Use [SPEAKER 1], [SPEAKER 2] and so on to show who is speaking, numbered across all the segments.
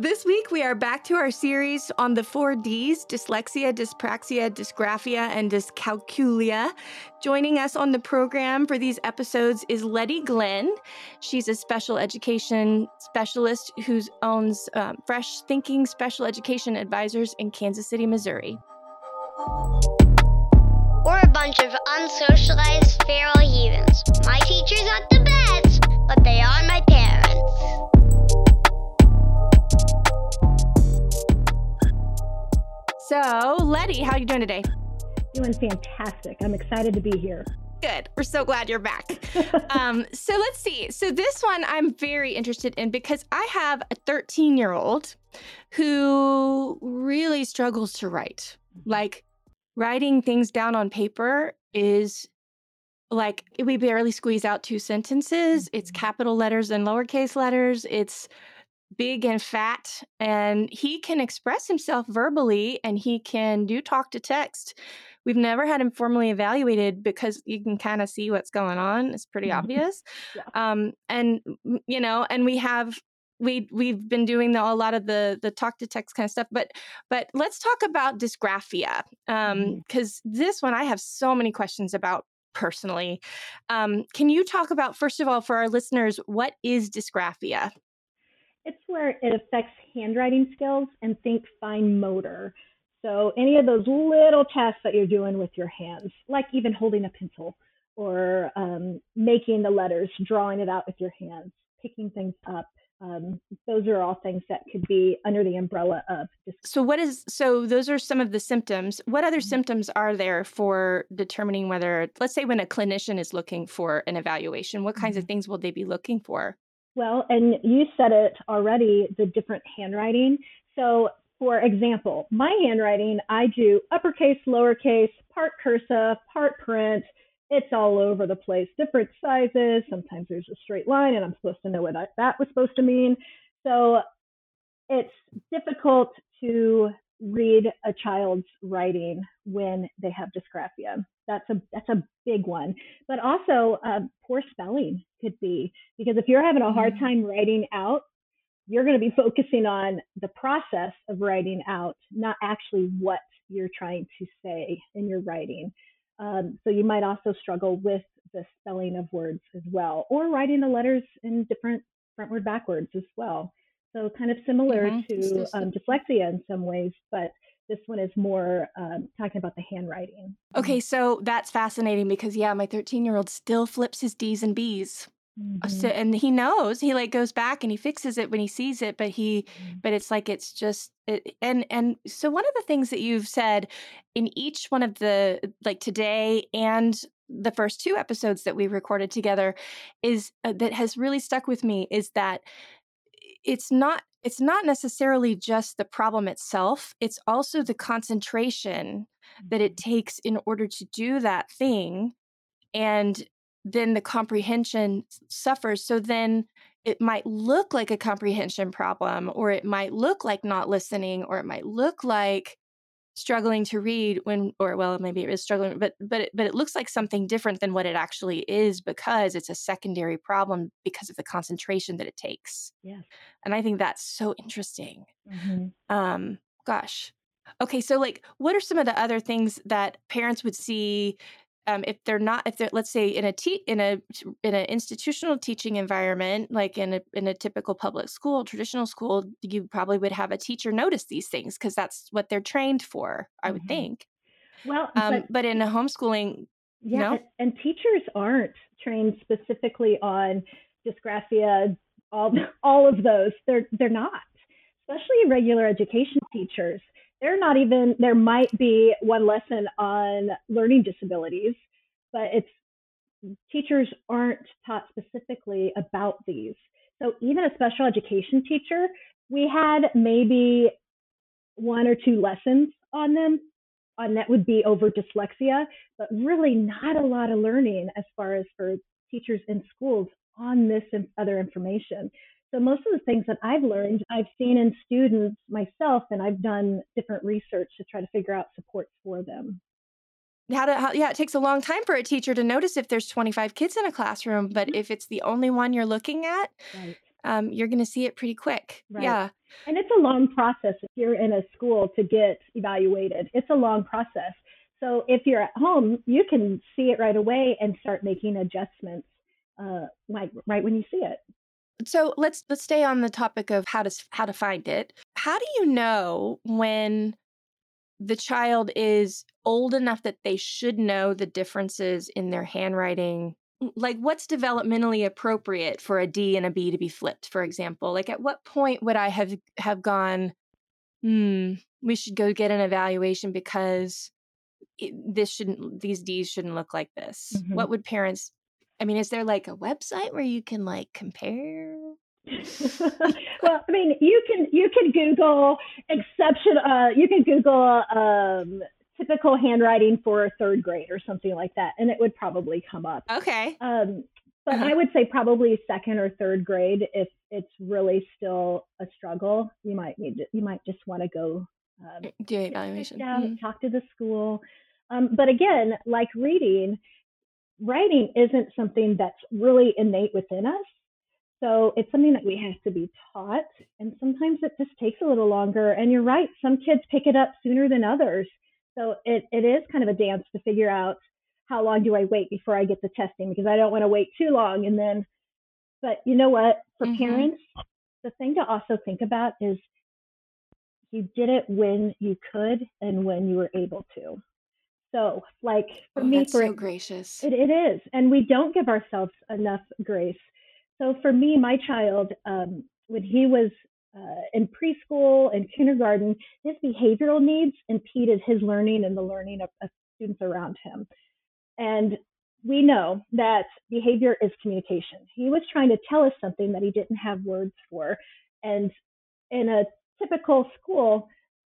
[SPEAKER 1] This week, we are back to our series on the four Ds dyslexia, dyspraxia, dysgraphia, and dyscalculia. Joining us on the program for these episodes is Leddy Glenn. She's a special education specialist who owns um, Fresh Thinking Special Education Advisors in Kansas City, Missouri.
[SPEAKER 2] We're a bunch of unsocialized feral heathens. My teachers aren't the best, but they are my parents.
[SPEAKER 1] So, Leddy, how are you doing today?
[SPEAKER 3] Doing fantastic. I'm excited to be here.
[SPEAKER 1] Good. We're so glad you're back. um, so let's see. So this one I'm very interested in because I have a 13 year old who really struggles to write. Like writing things down on paper is like we barely squeeze out two sentences. It's
[SPEAKER 3] Mm-hmm.
[SPEAKER 1] capital letters and lowercase letters. It's big and fat and he can express himself verbally and he can do talk to text we've never had him formally evaluated because you can kind of see what's going on it's pretty
[SPEAKER 3] Mhm.
[SPEAKER 1] obvious
[SPEAKER 3] Yeah.
[SPEAKER 1] um and you know and we have we we've been doing the, a lot of the the talk to text kind of stuff but but let's talk about dysgraphia um
[SPEAKER 3] Mhm.
[SPEAKER 1] because this one i have so many questions about personally um can you talk about first of all for our listeners what is dysgraphia
[SPEAKER 3] where it affects handwriting skills and think fine motor. So, any of those little tasks that you're doing with your hands, like even holding a pencil or um, making the letters, drawing it out with your hands, picking things up, um, those are all things that could be under the umbrella of
[SPEAKER 1] So what is so those are some of the symptoms. What other
[SPEAKER 3] Mhm.
[SPEAKER 1] symptoms are there for determining whether let's say when a clinician is looking for an evaluation, what kinds of
[SPEAKER 3] Mhm.
[SPEAKER 1] things will they be looking for?
[SPEAKER 3] Well, and you said it already the different handwriting. So, for example, my handwriting, I do uppercase, lowercase, part cursive, part print. It's all over the place, different sizes. Sometimes there's a straight line, and I'm supposed to know what that, that was supposed to mean. So, it's difficult to read a child's writing when they have dysgraphia. That's a that's a big one. But also, uh, poor spelling could be because if you're having a hard
[SPEAKER 1] Mhm.
[SPEAKER 3] time writing out, you're going to be focusing on the process of writing out, not actually what you're trying to say in your writing. Um, so you might also struggle with the spelling of words as well, or writing the letters in different frontward backwards as well. So kind of similar
[SPEAKER 1] Mhm.
[SPEAKER 3] To um, dyslexia in some ways, but this one is more um, talking about the handwriting.
[SPEAKER 1] Okay, so that's fascinating because yeah, my 13-year-old still flips his D's and B's.
[SPEAKER 3] Mhm.
[SPEAKER 1] So, and he knows he like goes back and he fixes it when he sees it, but he
[SPEAKER 3] Mhm.
[SPEAKER 1] but it's like it's just it, and and so one of the things that you've said in each one of the like today and the first two episodes that we recorded together is uh, that has really stuck with me is that it's not it's not necessarily just the problem itself it's also the concentration that it mm-hmm. takes in order to do that thing and then the comprehension suffers. So then it might look like a comprehension problem or it might look like not listening or it might look like struggling to read when or well maybe it is struggling but but it, but it looks like something different than what it actually is because it's a secondary problem because of the concentration that it takes.
[SPEAKER 3] Yeah
[SPEAKER 1] and i think that's so interesting.
[SPEAKER 3] Mhm.
[SPEAKER 1] um gosh. Okay so like what are some of the other things that parents would see um, if they're not if they're let's say in a te- in a in an institutional teaching environment like in a in a typical public school traditional school you probably would have a teacher notice these things because that's what they're trained for i would
[SPEAKER 3] Mhm.
[SPEAKER 1] think
[SPEAKER 3] Well,
[SPEAKER 1] um,
[SPEAKER 3] but
[SPEAKER 1] but in a homeschooling
[SPEAKER 3] Yeah,
[SPEAKER 1] No?
[SPEAKER 3] and, and teachers aren't trained specifically on dysgraphia, all all of those. They're they're not, especially regular education teachers. They're not even. There might be one lesson on learning disabilities, but it's teachers aren't taught specifically about these. So even a special education teacher, we had maybe one or two lessons on them, and that would be over dyslexia but really not a lot of learning as far as for teachers in schools on this and other information. So most of the things that I've learned, I've seen in students myself, and I've done different research to try to figure out supports for them.
[SPEAKER 1] how to how, yeah it takes a long time for a teacher to notice if there's 25 kids in a classroom but
[SPEAKER 3] Mhm.
[SPEAKER 1] if it's the only one you're looking at
[SPEAKER 3] Right.
[SPEAKER 1] um, you're going to see it pretty quick.
[SPEAKER 3] Right.
[SPEAKER 1] Yeah.
[SPEAKER 3] And it's a long process if you're in a school to get evaluated. It's a long process. So if you're at home, you can see it right away and start making adjustments uh, like right when you see it.
[SPEAKER 1] So let's let's stay on the topic of how to how to find it. How do you know when the child is old enough that they should know the differences in their handwriting like what's developmentally appropriate for a d and a b to be flipped for example like at what point would i have have gone hmm we should go get an evaluation because it, this shouldn't these d's shouldn't look like this
[SPEAKER 3] Mhm.
[SPEAKER 1] what would parents i mean is there like a website where you can like compare
[SPEAKER 3] well, I mean, you can you can Google exception. Uh, you can Google um, typical handwriting for a third grade or something like that, and it would probably come up.
[SPEAKER 1] okay
[SPEAKER 3] Um, but
[SPEAKER 1] Uh-huh.
[SPEAKER 3] I would say probably second or third grade if it's really still a struggle. You might need to, you might just want to go um,
[SPEAKER 1] do an evaluation
[SPEAKER 3] out,
[SPEAKER 1] Mhm.
[SPEAKER 3] talk to the school. Um, but again, like reading, writing isn't something that's really innate within us. So it's something that we have to be taught. And sometimes it just takes a little longer. And you're right, some kids pick it up sooner than others. So it, it is kind of a dance to figure out how long do I wait before I get the testing because I don't want to wait too long. And then, but you know what? For
[SPEAKER 1] Mhm.
[SPEAKER 3] parents, the thing to also think about is you did it when you could and when you were able to. So, like for
[SPEAKER 1] oh,
[SPEAKER 3] me, for
[SPEAKER 1] so gracious
[SPEAKER 3] it, it is, and we don't give ourselves enough grace. So for me, my child, um, when he was uh, in preschool and kindergarten, his behavioral needs impeded his learning and the learning of, of students around him. And we know that behavior is communication. He was trying to tell us something that he didn't have words for. And in a typical school,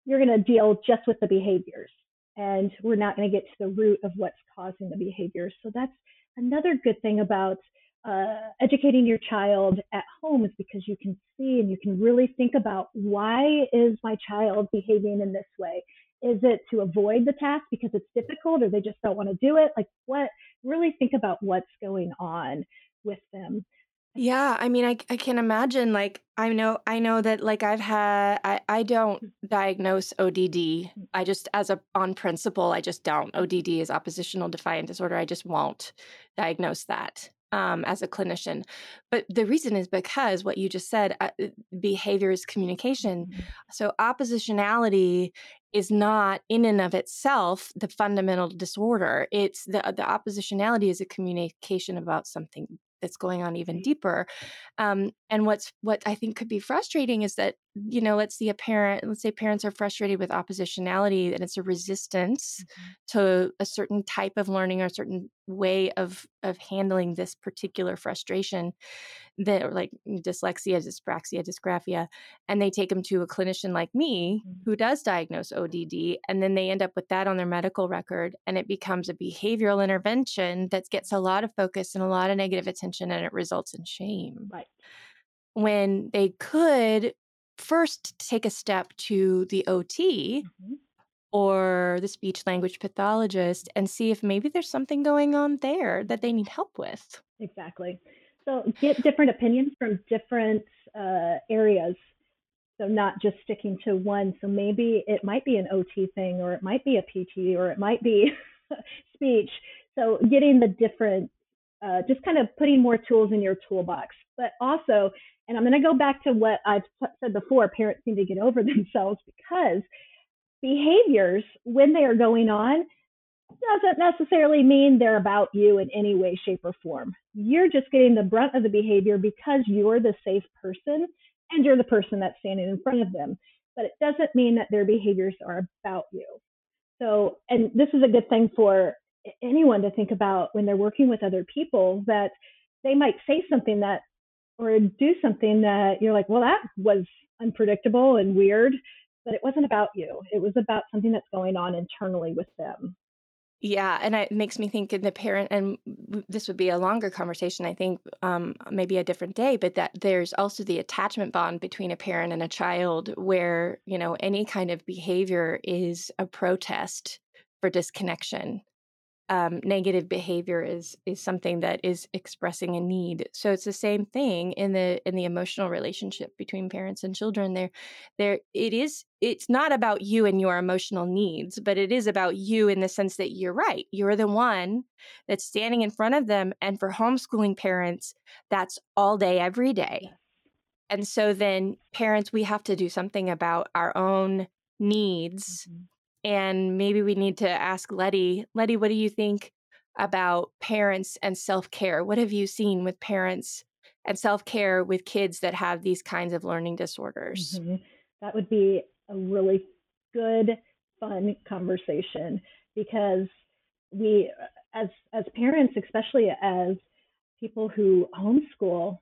[SPEAKER 3] you're going to deal just with the behaviors and we're not going to get to the root of what's causing the behavior. So that's another good thing about uh, educating your child at home is because you can see and you can really think about why is my child behaving in this way? Is it to avoid the task because it's difficult or they just don't want to do it? Like what, really think about what's going on with them.
[SPEAKER 1] Yeah, I mean, I I can imagine. Like, I know, I know that. Like, I've had, I I don't diagnose ODD. I just, as a on principle, I just don't. ODD is oppositional defiant disorder. I just won't diagnose that um, as a clinician. But the reason is because what you just said, uh, behavior is communication. So oppositionality is not in and of itself the fundamental disorder. It's the the oppositionality is a communication about something that's going on even deeper. Um, and what's what I think could be frustrating is that you know, let's see a parent, let's say parents are frustrated with oppositionality, and it's a resistance to a certain type of learning or a certain way of of handling this particular frustration that or like dyslexia dyspraxia dysgraphia and they take them to a clinician like me
[SPEAKER 3] Mhm.
[SPEAKER 1] who does diagnose odd and then they end up with that on their medical record and it becomes a behavioral intervention that gets a lot of focus and a lot of negative attention and it results in shame
[SPEAKER 3] Right.
[SPEAKER 1] when they could first take a step to the ot
[SPEAKER 3] Mhm.
[SPEAKER 1] Or the speech language pathologist and see if maybe there's something going on there that they need help with
[SPEAKER 3] Exactly. So get different opinions from different uh, areas. So not just sticking to one. So maybe it might be an OT thing, or it might be a PT, or it might be speech. So getting the different, uh, just kind of putting more tools in your toolbox. But also, and I'm going to go back to what I've said before, parents need to get over themselves because behaviors, when they are going on, doesn't necessarily mean they're about you in any way, shape, or form. You're just getting the brunt of the behavior because you're the safe person and you're the person that's standing in front of them. But it doesn't mean that their behaviors are about you. So, and this is a good thing for anyone to think about when they're working with other people that they might say something that or do something that you're like, well, that was unpredictable and weird, but it wasn't about you. It was about something that's going on internally with them.
[SPEAKER 1] Yeah, and it makes me think in the parent, and this would be a longer conversation, I think, um, maybe a different day, but that there's also the attachment bond between a parent and a child where, you know, any kind of behavior is a protest for disconnection. Um, negative behavior is is something that is expressing a need. So it's the same thing in the in the emotional relationship between parents and children. There, there it is. It's not about you and your emotional needs, but it is about you in the sense that you're right. You're the one that's standing in front of them. And for homeschooling parents, that's all day, every day. And so then parents, we have to do something about our own needs. Mm-hmm and maybe we need to ask Leddy. Leddy, what do you think about parents and self care? What have you seen with parents and self care with kids that have these kinds of learning disorders?
[SPEAKER 3] Mm-hmm. That would be a really good, fun conversation because we, as as parents, especially as people who homeschool,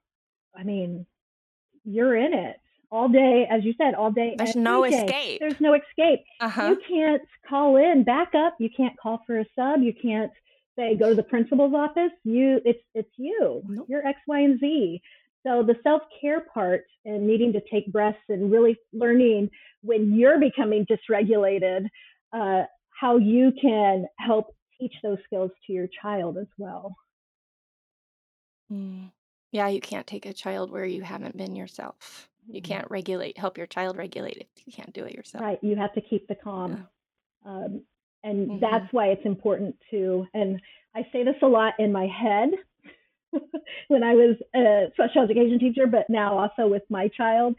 [SPEAKER 3] I mean, you're in it all day, as you said, all day.
[SPEAKER 1] There's no day. escape.
[SPEAKER 3] There's no escape. Uh-huh. You can't call in backup. You can't call for a sub. You can't say go to the principal's office. You, it's it's you. Nope. You're X, Y, and Z. So the self care part and needing to take breaths and really learning when you're becoming dysregulated, uh, how you can help teach those skills to your child as well.
[SPEAKER 1] Mm. Yeah, you can't take a child where you haven't been yourself. You mm-hmm. can't regulate, help your child regulate if you can't do it yourself.
[SPEAKER 3] Right. You have to keep the calm. Yeah. Um, and mm-hmm. that's why it's important to, and I say this a lot in my head when I was a special education teacher, but now also with my child,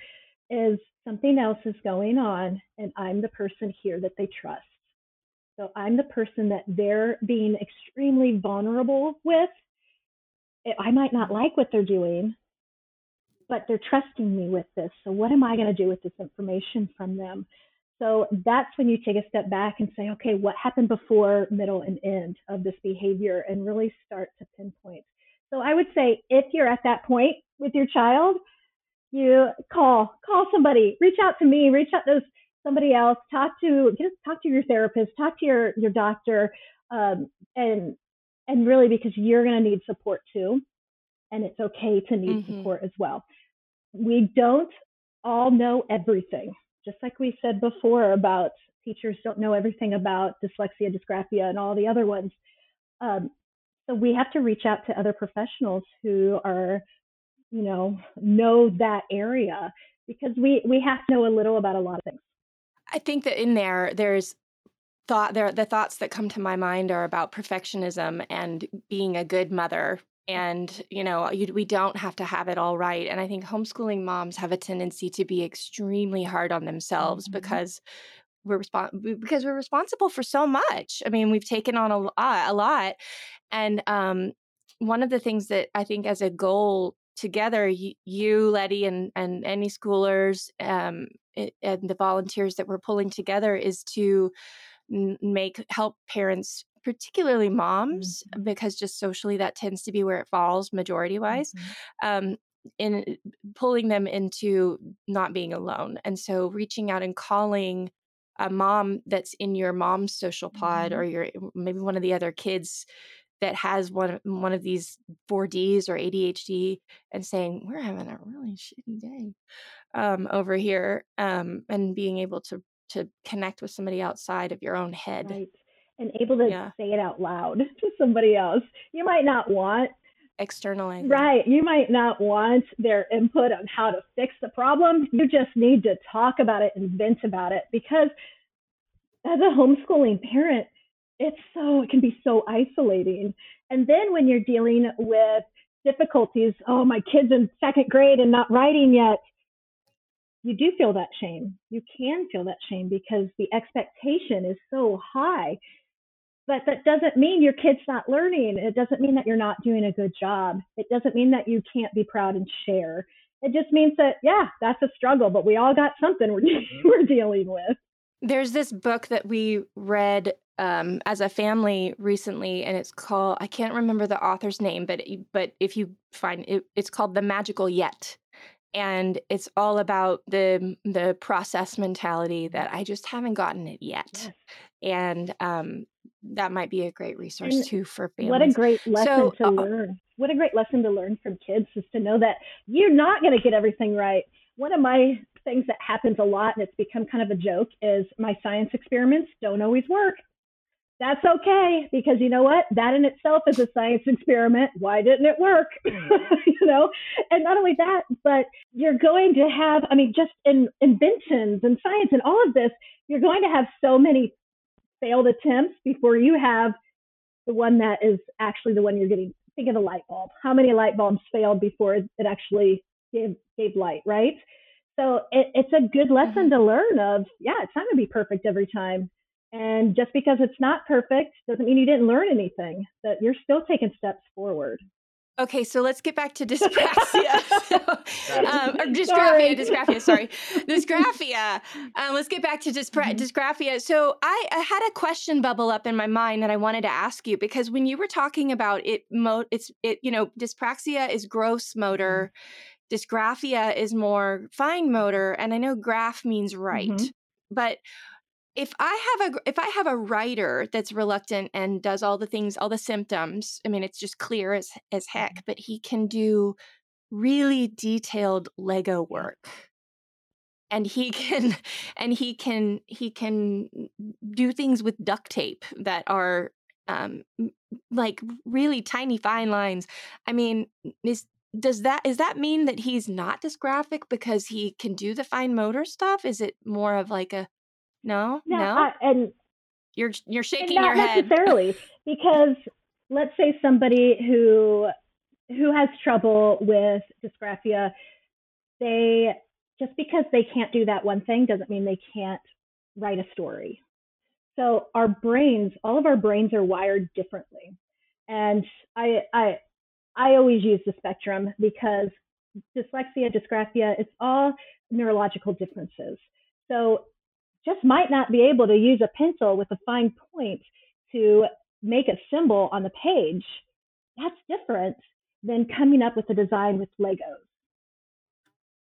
[SPEAKER 3] is something else is going on, and I'm the person here that they trust. So I'm the person that they're being extremely vulnerable with. I might not like what they're doing, but they're trusting me with this. So what am I going to do with this information from them? So that's when you take a step back and say, okay, what happened before, middle, and end of this behavior and really start to pinpoint. So I would say if you're at that point with your child, you call, call somebody, reach out to me, reach out to somebody else, talk to, just talk to your therapist, talk to your, your doctor, um, and, and really because you're going to need support too. And it's okay to need mm-hmm. support as well we don't all know everything. Just like we said before about teachers don't know everything about dyslexia, dysgraphia, and all the other ones. Um, so we have to reach out to other professionals who are, you know, know that area because we we have to know a little about a lot of things.
[SPEAKER 1] I think that in there, there's thought there the thoughts that come to my mind are about perfectionism and being a good mother and you know you, we don't have to have it all right and i think homeschooling moms have a tendency to be extremely hard on themselves mm-hmm. because we're respon- because we're responsible for so much i mean we've taken on a lot, a lot. and um, one of the things that i think as a goal together you, you leddy and and AnySchoolers um, and the volunteers that we're pulling together is to make help parents particularly moms, mm-hmm. because just socially that tends to be where it falls majority wise. Mm-hmm. Um, in pulling them into not being alone. And so reaching out and calling a mom that's in your mom's social pod mm-hmm. or your maybe one of the other kids that has one one of these 4Ds or ADHD and saying we're having a really shitty day um, over here um, and being able to to connect with somebody outside of your own head.
[SPEAKER 3] Right and able to yeah. say it out loud to somebody else. You might not want
[SPEAKER 1] externalizing.
[SPEAKER 3] Right. You might not want their input on how to fix the problem. You just need to talk about it and vent about it because as a homeschooling parent, it's so it can be so isolating. And then when you're dealing with difficulties, oh my kid's in second grade and not writing yet, you do feel that shame. You can feel that shame because the expectation is so high but that doesn't mean your kid's not learning. It doesn't mean that you're not doing a good job. It doesn't mean that you can't be proud and share. It just means that, yeah, that's a struggle, but we all got something we're, we're dealing with.
[SPEAKER 1] There's this book that we read um, as a family recently, and it's called, I can't remember the author's name, but, but if you find it, it's called The Magical Yet and it's all about the the process mentality that I just haven't gotten it yet. And um, that might be a great resource and too for families.
[SPEAKER 3] What a great lesson so, to uh, learn. What a great lesson to learn from kids is to know that you're not going to get everything right. One of my things that happens a lot and it's become kind of a joke is my science experiments don't always work. That's okay because you know what? That in itself is a science experiment. Why didn't it work? you know, and not only that, but you're going to have, I mean, just in inventions and science and all of this, you're going to have so many failed attempts before you have the one that is actually the one you're getting. Think of the light bulb. How many light bulbs failed before it actually gave, gave light, right? So it, it's a good lesson mm-hmm. to learn of, yeah, it's not going to be perfect every time. And just because it's not perfect doesn't mean you didn't learn anything, that you're still taking steps forward.
[SPEAKER 1] Okay, so let's get back to dyspraxia. um, or dysgraphia, sorry. dysgraphia, sorry. Dysgraphia. Um, let's get back to dyspra- mm-hmm. dysgraphia. So I, I, had a question bubble up in my mind that I wanted to ask you because when you were talking about it, mo- it's it, you know, dyspraxia is gross motor, mm-hmm. dysgraphia is more fine motor, and I know graph means right, mm-hmm. but if I have a if I have a writer that's reluctant and does all the things, all the symptoms, I mean, it's just clear as as heck, mm-hmm. but he can do really detailed Lego work. And he can and he can he can do things with duct tape that are um like really tiny fine lines. I mean, is does that is that mean that he's not dysgraphic because he can do the fine motor stuff? Is it more of like a no, no, no?
[SPEAKER 3] and
[SPEAKER 1] you're you're shaking your head.
[SPEAKER 3] necessarily, because let's say somebody who who has trouble with dysgraphia, they just because they can't do that one thing doesn't mean they can't write a story. So our brains, all of our brains are wired differently. And I I I always use the spectrum because dyslexia, dysgraphia, it's all neurological differences. So just might not be able to use a pencil with a fine point to make a symbol on the page. That's different than coming up with a design with Legos.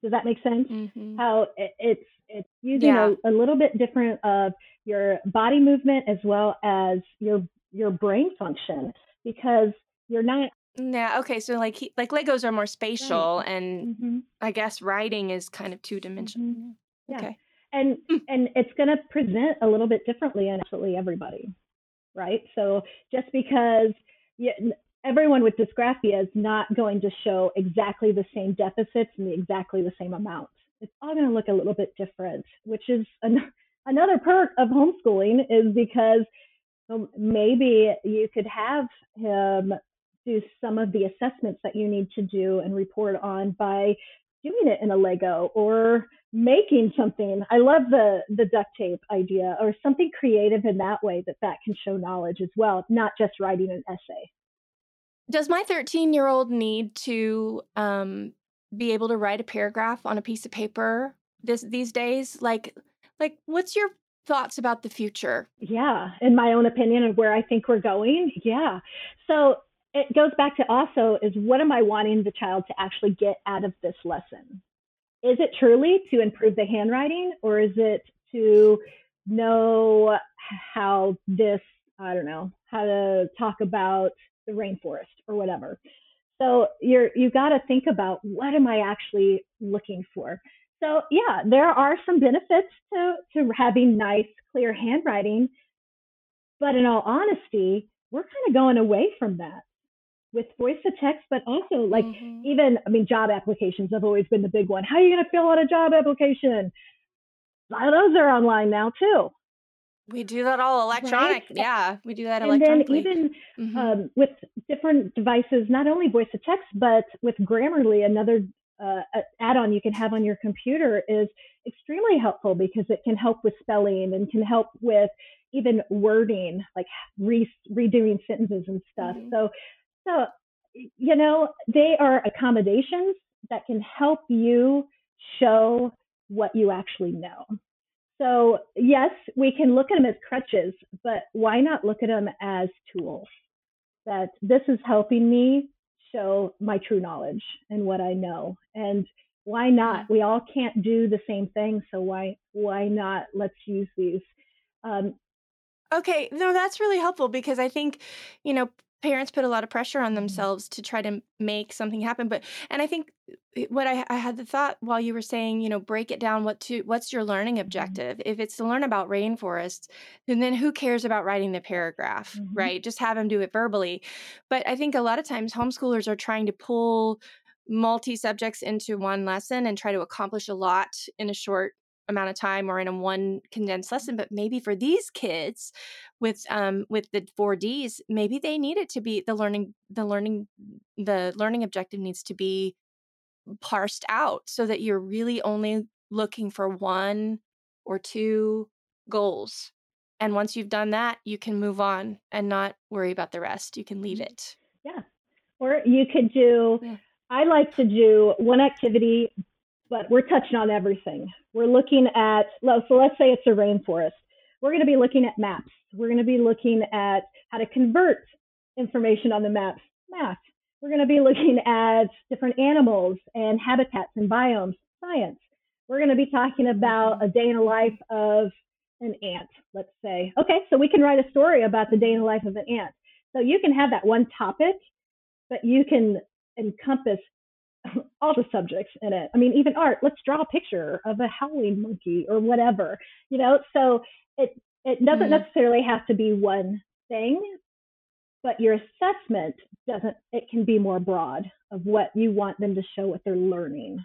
[SPEAKER 3] Does that make sense? Mm-hmm. How it, it's it's using yeah. a, a little bit different of your body movement as well as your your brain function because you're not
[SPEAKER 1] yeah okay so like he, like legos are more spatial right. and mm-hmm. i guess writing is kind of two-dimensional mm-hmm. yeah. okay
[SPEAKER 3] and hmm. and it's going to present a little bit differently in absolutely everybody right so just because you, everyone with dysgraphia is not going to show exactly the same deficits and the, exactly the same amounts it's all going to look a little bit different which is an, another perk of homeschooling is because maybe you could have him do some of the assessments that you need to do and report on by doing it in a Lego or making something. I love the the duct tape idea or something creative in that way that that can show knowledge as well, not just writing an essay.
[SPEAKER 1] Does my 13 year old need to um, be able to write a paragraph on a piece of paper this these days? Like, like what's your thoughts about the future?
[SPEAKER 3] Yeah, in my own opinion of where I think we're going. Yeah. So it goes back to also is what am I wanting the child to actually get out of this lesson? Is it truly to improve the handwriting or is it to know how this, I don't know, how to talk about the rainforest or whatever? So you're you got to think about what am I actually looking for. So yeah, there are some benefits to to having nice, clear handwriting, but in all honesty, we're kind of going away from that with voice to text, but also like mm-hmm. even, I mean, job applications have always been the big one. How are you going to fill out a job application? A lot of those are online now too.
[SPEAKER 1] We do that all electronic. Right? Yeah, we do that electronically.
[SPEAKER 3] And then even mm-hmm. um, with different devices, not only voice to text, but with Grammarly, another uh, add-on you can have on your computer is extremely helpful because it can help with spelling and can help with even wording, like re- redoing sentences and stuff. Mm-hmm. So so, you know, they are accommodations that can help you show what you actually know. So, yes, we can look at them as crutches, but why not look at them as tools? That this is helping me show my true knowledge and what I know. And why not? We all can't do the same thing, so why why not? Let's use these. Um,
[SPEAKER 1] okay, no, that's really helpful because I think, you know, parents put a lot of pressure on
[SPEAKER 3] Mhm.
[SPEAKER 1] themselves to try to make something happen but and i think what I, I had the thought while you were saying you know break it down what to what's your learning
[SPEAKER 3] Mhm.
[SPEAKER 1] objective if it's to learn about rainforests then then who cares about writing the paragraph
[SPEAKER 3] Mhm.
[SPEAKER 1] right just have them do it verbally but i think a lot of times homeschoolers are trying to pull multi subjects into one lesson and try to accomplish a lot in a short amount of time or in a one condensed lesson but maybe for these kids with um with the 4ds maybe they need it to be the learning the learning the learning objective needs to be parsed out so that you're really only looking for one or two goals and once you've done that you can move on and not worry about the rest you can leave
[SPEAKER 3] Mhm.
[SPEAKER 1] it
[SPEAKER 3] Yeah. Or you could do,
[SPEAKER 1] Yeah.
[SPEAKER 3] I like to do one activity, but we're touching on everything. We're looking at, so let's say it's a rainforest. We're going to be looking at maps. We're going to be looking at how to convert information on the maps, math. We're going to be looking at different animals and habitats and biomes, science. We're going to be talking about a day in the life of an ant, let's say. Okay, so we can write a story about the day in the life of an ant. So you can have that one topic, but you can encompass all the subjects in it. I mean, even art. Let's draw a picture of a howling monkey or whatever. You know, so it it doesn't
[SPEAKER 1] Mm.
[SPEAKER 3] necessarily have to be one thing, but your assessment doesn't. It can be more broad of what you want them to show what they're learning.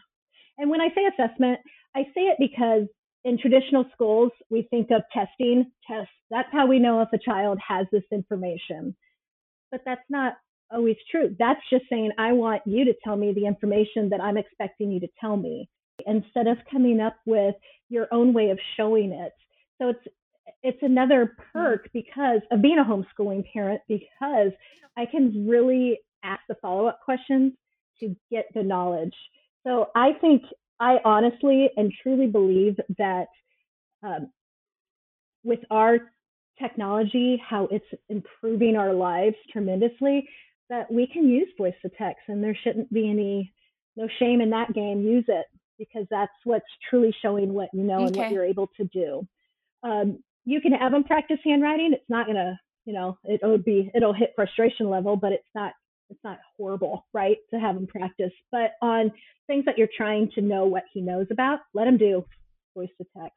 [SPEAKER 3] And when I say assessment, I say it because in traditional schools, we think of testing, tests. That's how we know if a child has this information. But that's not always true. That's just saying, I want you to tell me the information that I'm expecting you to tell me instead of coming up with your own way of showing it. So it's it's another perk because of being a homeschooling parent because I can really ask the follow-up questions to get the knowledge. So I think I honestly and truly believe that um, with our technology, how it's improving our lives tremendously, that we can use voice to text and there shouldn't be any no shame in that game. Use it because that's what's truly showing what you know and what you're able to do. Um, you can have them practice handwriting. It's not gonna, you know, it would be it'll hit frustration level, but it's not it's not horrible, right? To have him practice. But on things that you're trying to know what he knows about, let him do voice to text.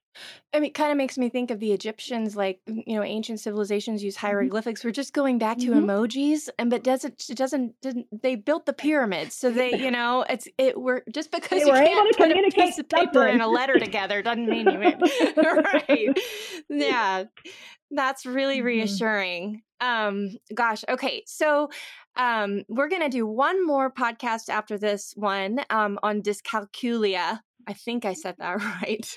[SPEAKER 1] I mean, it kind of makes me think of the Egyptians, like you know, ancient civilizations use hieroglyphics. We're just going back to
[SPEAKER 3] Mhm.
[SPEAKER 1] emojis, and but doesn't it doesn't didn't they built the pyramids? So they, you know, it's it. We're just because
[SPEAKER 3] They
[SPEAKER 1] you
[SPEAKER 3] were able
[SPEAKER 1] can't
[SPEAKER 3] to
[SPEAKER 1] put a piece of paper and a letter together doesn't mean you right. Yeah, that's really
[SPEAKER 3] Mhm.
[SPEAKER 1] reassuring. Um, gosh, okay, so um, we're gonna do one more podcast after this one um, on dyscalculia. I think I said that right.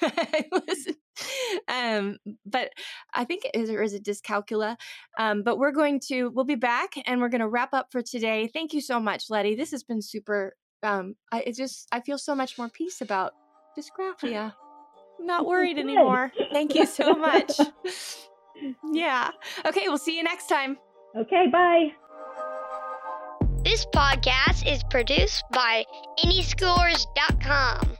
[SPEAKER 1] Um, but I think it is, or is it dyscalculia? Um, but we're going to, we'll be back and we're going to wrap up for today. Thank you so much, Leddy. This has been super. Um, I it just, I feel so much more peace about dysgraphia. I'm not worried anymore. Thank you so much. yeah. Okay, we'll see you next time.
[SPEAKER 3] Okay, bye.
[SPEAKER 2] This podcast is produced by AnySchoolers.com.